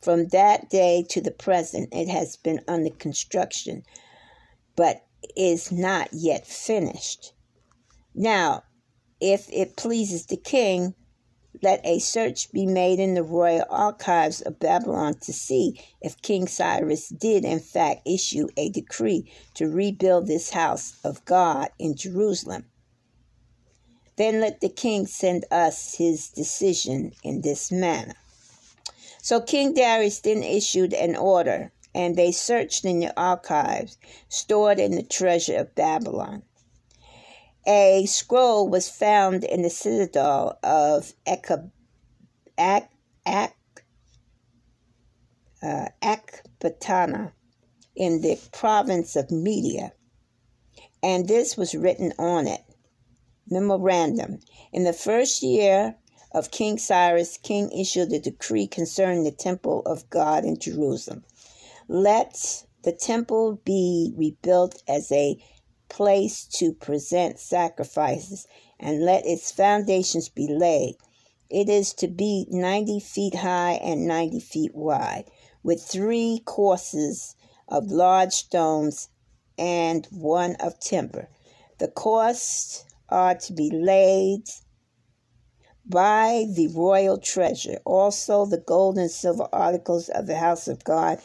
From that day to the present, it has been under construction, but is not yet finished. Now, if it pleases the king, let a search be made in the royal archives of Babylon to see if King Cyrus did, in fact, issue a decree to rebuild this house of God in Jerusalem. Then let the king send us his decision in this manner. So King Darius then issued an order and they searched in the archives stored in the treasure of Babylon. A scroll was found in the citadel of Ak, Ak, uh, in the province of Media, and this was written on it. Memorandum. In the first year of King Cyrus, king issued a decree concerning the temple of God in Jerusalem. Let the temple be rebuilt as a place to present sacrifices, and let its foundations be laid. It is to be 90 feet high and 90 feet wide, with three courses of large stones and one of timber. The courses are to be laid by the royal treasure, also the gold and silver articles of the house of God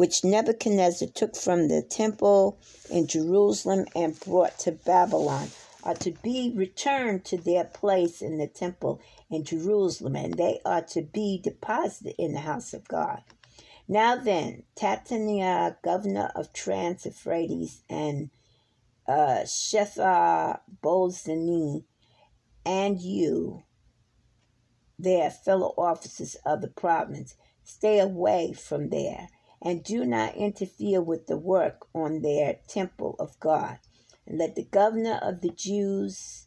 which Nebuchadnezzar took from the temple in Jerusalem and brought to Babylon, are to be returned to their place in the temple in Jerusalem, and they are to be deposited in the house of God. Now then, Tatania, governor of Trans Euphrates, and uh, Shethar Bozani, and you, their fellow officers of the province, stay away from there and do not interfere with the work on their temple of God. And let the governor of the Jews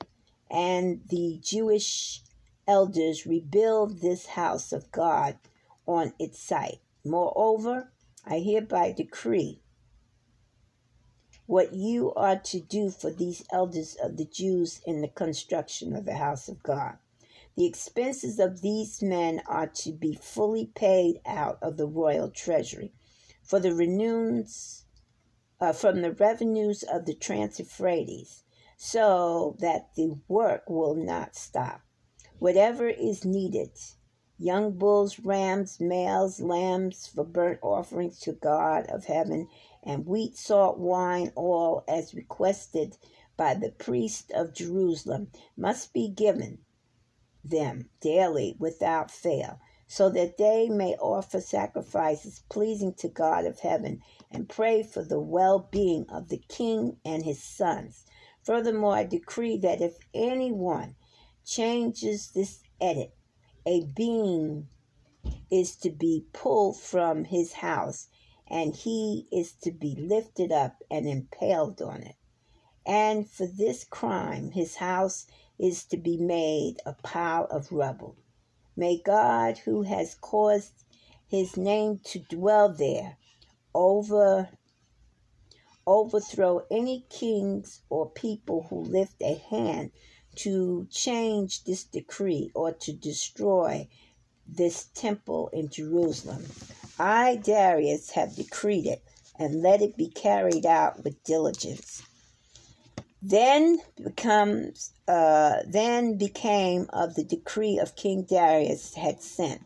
and the Jewish elders rebuild this house of God on its site. Moreover, I hereby decree what you are to do for these elders of the Jews in the construction of the house of God. The expenses of these men are to be fully paid out of the royal treasury for the renews uh, from the revenues of the Trans so that the work will not stop. Whatever is needed young bulls, rams, males, lambs for burnt offerings to God of heaven, and wheat, salt, wine, all as requested by the priest of Jerusalem, must be given them daily without fail, so that they may offer sacrifices pleasing to God of heaven and pray for the well being of the king and his sons. Furthermore, I decree that if anyone changes this edit, a being is to be pulled from his house, and he is to be lifted up and impaled on it. And for this crime, his house is to be made a pile of rubble. May God, who has caused his name to dwell there, over overthrow any kings or people who lift a hand to change this decree or to destroy this temple in Jerusalem. I, Darius, have decreed it, and let it be carried out with diligence. Then becomes uh, then became of the decree of King Darius had sent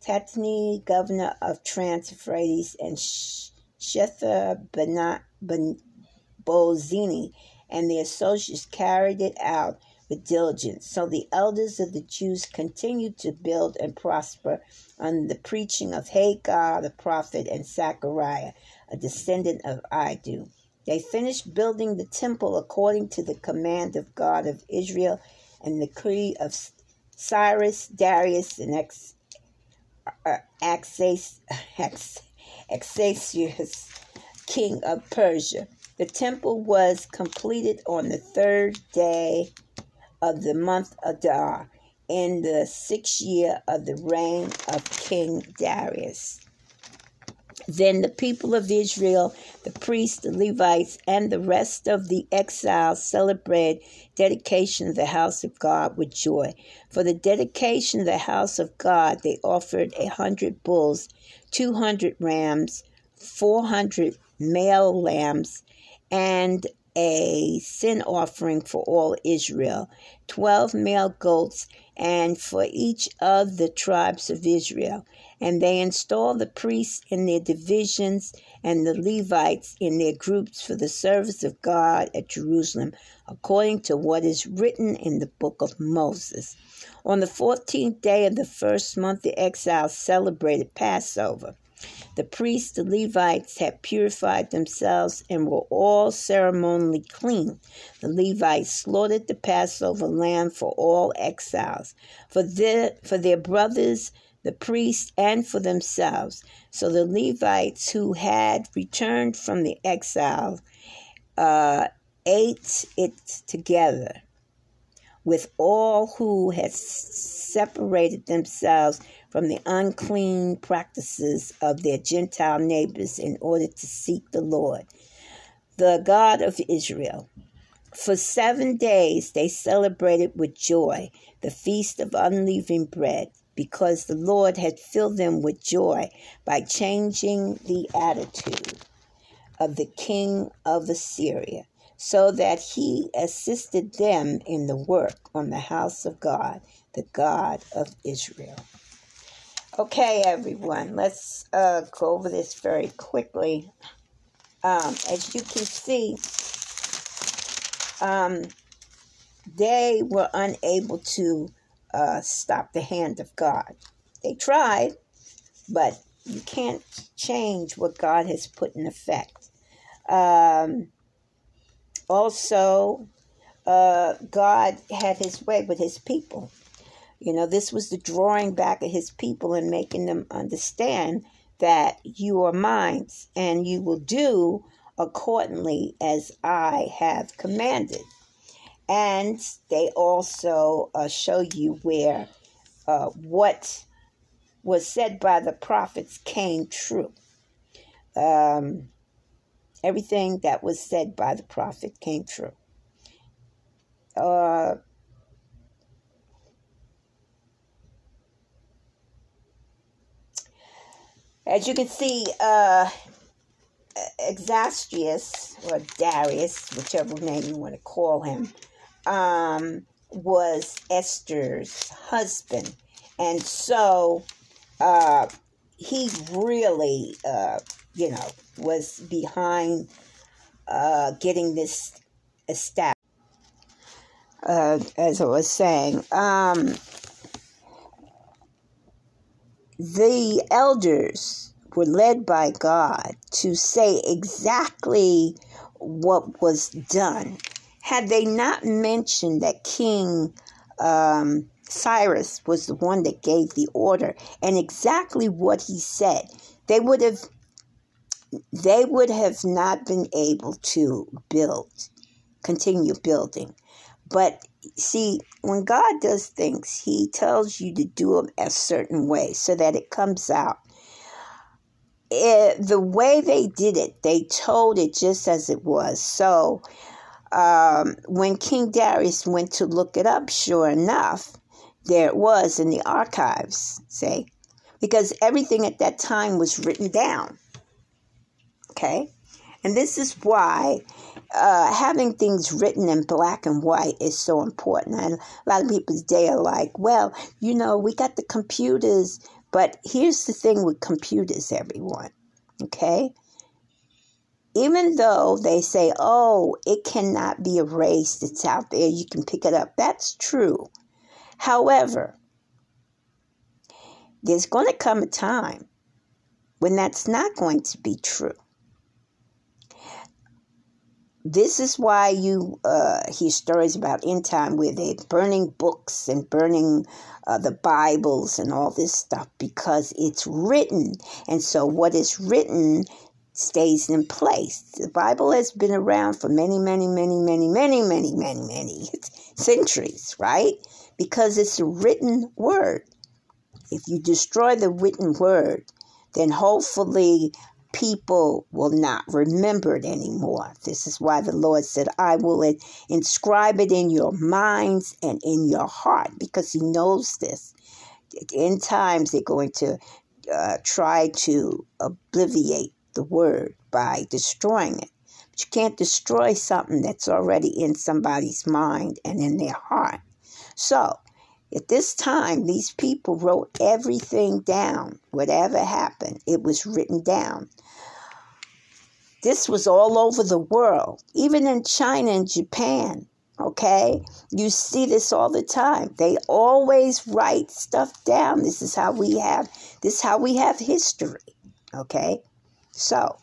Tatni, governor of Trans-Euphrates, and Shetha Bozini, and the associates carried it out with diligence. So the elders of the Jews continued to build and prosper under the preaching of Haggai the prophet and Zechariah, a descendant of Iddo. They finished building the temple according to the command of God of Israel and the decree of Cyrus, Darius, and Ex, uh, Axasius, king of Persia. The temple was completed on the third day of the month Adar in the sixth year of the reign of King Darius. Then the people of Israel, the priests, the Levites, and the rest of the exiles celebrated dedication of the house of God with joy. For the dedication of the house of God, they offered a hundred bulls, two hundred rams, four hundred male lambs, and a sin offering for all Israel, twelve male goats, and for each of the tribes of Israel. And they installed the priests in their divisions and the Levites in their groups for the service of God at Jerusalem, according to what is written in the book of Moses. On the fourteenth day of the first month, the exiles celebrated Passover. The priests, the Levites, had purified themselves and were all ceremonially clean. The Levites slaughtered the Passover lamb for all exiles, for their, for their brothers, the priests, and for themselves. So the Levites who had returned from the exile uh, ate it together with all who had separated themselves from the unclean practices of their Gentile neighbors in order to seek the Lord, the God of Israel. For seven days they celebrated with joy the feast of unleavened bread, because the Lord had filled them with joy by changing the attitude of the king of Assyria, so that he assisted them in the work on the house of God, the God of Israel. Okay, everyone, let's uh, go over this very quickly. Um, as you can see, um, they were unable to uh, stop the hand of God. They tried, but you can't change what God has put in effect. Um, also, uh, God had his way with his people. You know, this was the drawing back of his people and making them understand that you are mine and you will do accordingly as I have commanded. And they also uh, show you where uh, what was said by the prophets came true. Um, everything that was said by the prophet came true. Uh, As you can see, uh, Exastrius, or Darius, whichever name you want to call him, um, was Esther's husband. And so uh, he really, uh, you know, was behind uh, getting this established. Uh, as I was saying, um, the elders were led by God to say exactly what was done. Had they not mentioned that King um, Cyrus was the one that gave the order and exactly what he said, they would have they would have not been able to build, continue building. But see, when God does things, He tells you to do them a certain way so that it comes out. It, the way they did it, they told it just as it was. So um, when King Darius went to look it up, sure enough, there it was in the archives, say, because everything at that time was written down. Okay? And this is why uh, having things written in black and white is so important. And a lot of people today are like, well, you know, we got the computers, but here's the thing with computers, everyone. Okay? Even though they say, oh, it cannot be erased, it's out there, you can pick it up. That's true. However, there's going to come a time when that's not going to be true this is why you uh, hear stories about end time where they're burning books and burning uh, the Bibles and all this stuff because it's written. And so what is written stays in place. The Bible has been around for many, many, many, many, many, many, many, many centuries, right? Because it's a written word. If you destroy the written word, then hopefully people will not remember it anymore. This is why the Lord said, I will inscribe it in your minds and in your heart because He knows this. In times, they're going to uh, try to obliviate the word by destroying it. But you can't destroy something that's already in somebody's mind and in their heart. So, at this time, these people wrote everything down. Whatever happened, it was written down. This was all over the world, even in China and Japan. Okay, you see this all the time. They always write stuff down. This is how we have this is how we have history. Okay, so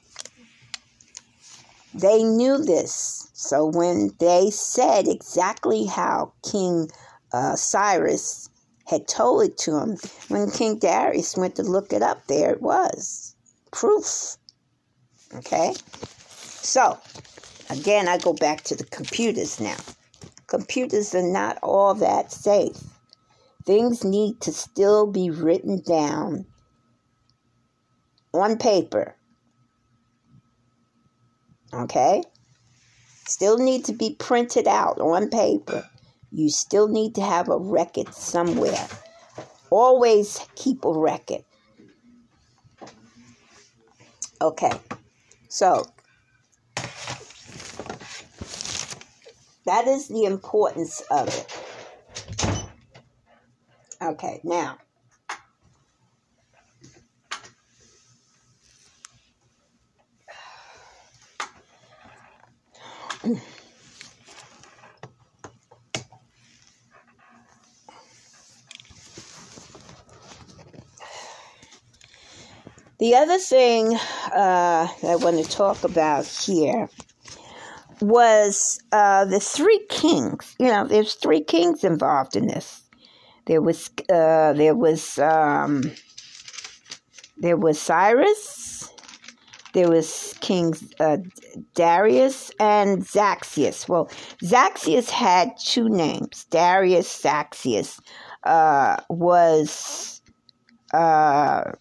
they knew this. So when they said exactly how King uh, Cyrus had told it to him, when King Darius went to look it up, there it was proof. Okay? So, again, I go back to the computers now. Computers are not all that safe. Things need to still be written down on paper. Okay? Still need to be printed out on paper. You still need to have a record somewhere. Always keep a record. Okay. So, that is the importance of it. Okay, now. The other thing uh, I want to talk about here was uh, the three kings. You know, there's three kings involved in this. There was uh, there was um, there was Cyrus, there was King uh, Darius and Zaxius. Well, Zaxius had two names. Darius Zaxius uh, was uh,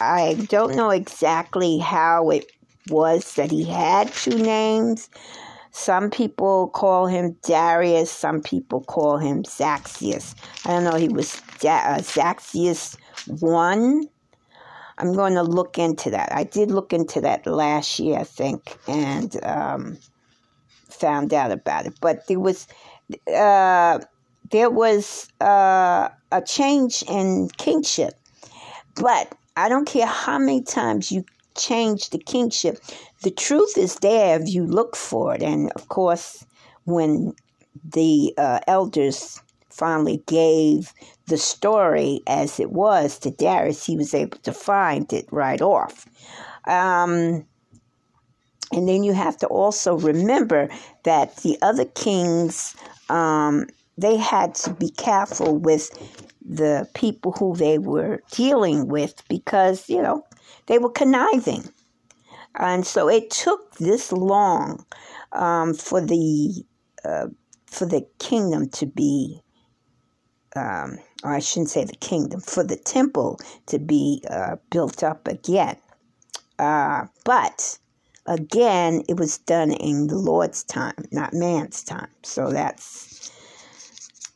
I don't know exactly how it was that he had two names. Some people call him Darius, some people call him Zaxius. I don't know, he was da- uh, Zaxius 1. I'm going to look into that. I did look into that last year, I think, and um, found out about it. But there was, uh, there was uh, a change in kingship. But I don't care how many times you change the kingship, the truth is there if you look for it. And of course, when the uh, elders finally gave the story as it was to Darius, he was able to find it right off. Um, and then you have to also remember that the other kings, um, they had to be careful with the people who they were dealing with because, you know, they were conniving. And so it took this long um, for the uh, for the kingdom to be, um, or I shouldn't say the kingdom, for the temple to be uh, built up again. Uh, but again, it was done in the Lord's time, not man's time. So that's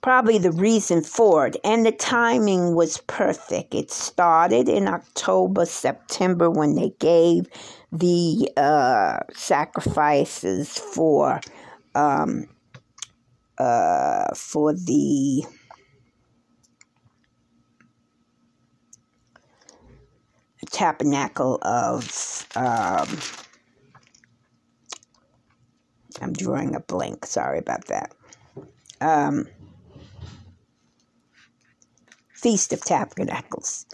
probably the reason for it. And the timing was perfect. It started in October, September when they gave the uh, sacrifices for um, uh, for the tabernacle of um, I'm drawing a blank. Sorry about that. Um, Feast of Tabernacles.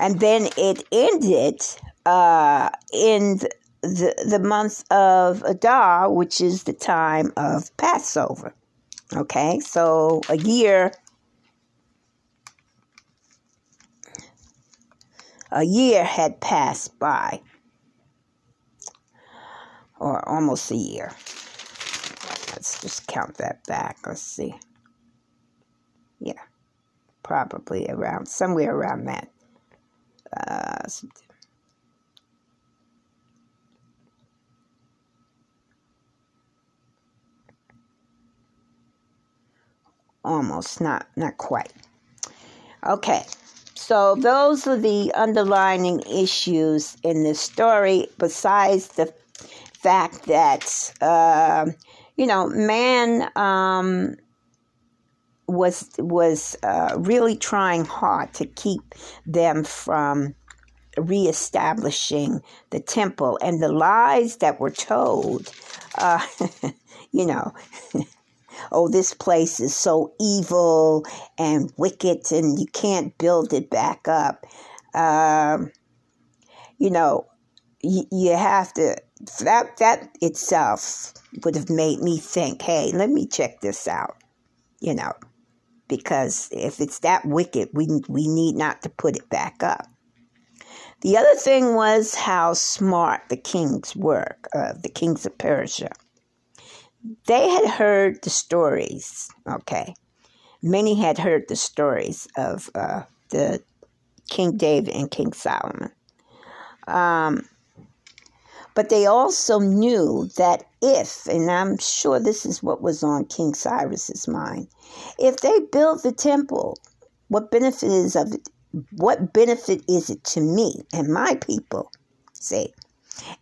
And then it ended uh, in the, the month of Adar, which is the time of Passover. Okay, so a year. A year had passed by, or almost a year. Let's just count that back. Let's see. Yeah probably around somewhere around that. Uh, almost not not quite okay so those are the underlining issues in this story besides the fact that uh, you know man um, was was uh, really trying hard to keep them from reestablishing the temple. And the lies that were told uh, you know oh this place is so evil and wicked and you can't build it back up um, you know you, you have to that that itself would have made me think hey let me check this out you know because if it's that wicked, we, we need not to put it back up. The other thing was how smart the kings were, uh, the kings of Persia. They had heard the stories, okay. Many had heard the stories of uh, the King David and King Solomon. Um, but they also knew that if, and I'm sure this is what was on King Cyrus's mind, if they build the temple, what benefit is of it? What benefit is it to me and my people? See,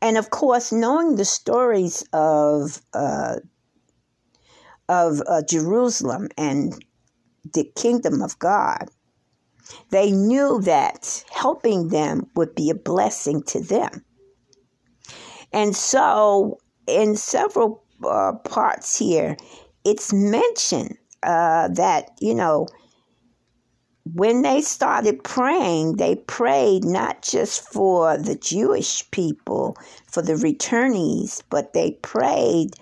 and of course, knowing the stories of uh, of uh, Jerusalem and the kingdom of God, they knew that helping them would be a blessing to them. And so, in several uh, parts here, it's mentioned uh, that, you know, when they started praying, they prayed not just for the Jewish people, for the returnees, but they prayed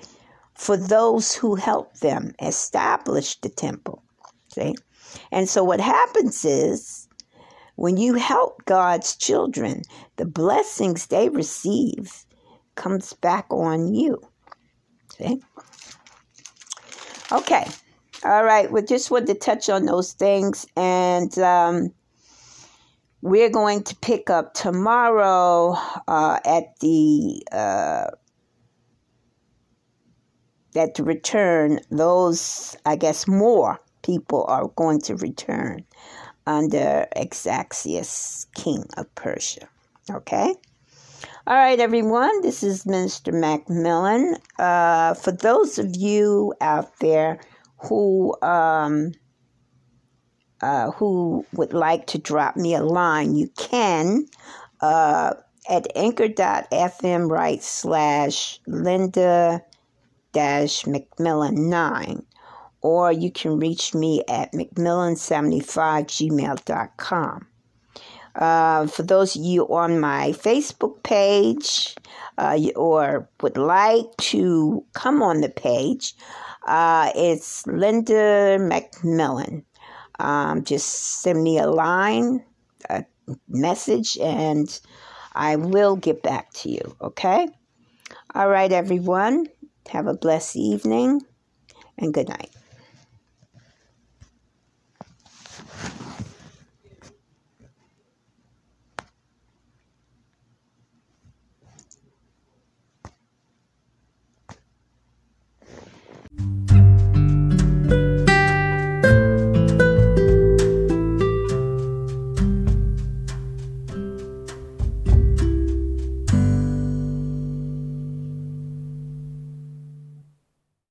for those who helped them establish the temple. See? And so what happens is when you help God's children, the blessings they receive comes back on you. See? Okay. All right. We just wanted to touch on those things. And um, we're going to pick up tomorrow uh, at the. Uh, at the return, those, I guess, more people are going to return under Exaxius, king of Persia. Okay? All right, everyone, this is Minister McMillan. Uh, for those of you out there who um, uh, who would like to drop me a line, you can uh, at anchor.fm right slash Linda dash McMillan 9 or you can reach me at mcmillan75gmail.com. Uh, for those of you on my Facebook page uh, or would like to come on the page, uh, it's Linda McMillan. Um, just send me a line, a message, and I will get back to you, okay? All right, everyone. Have a blessed evening and good night.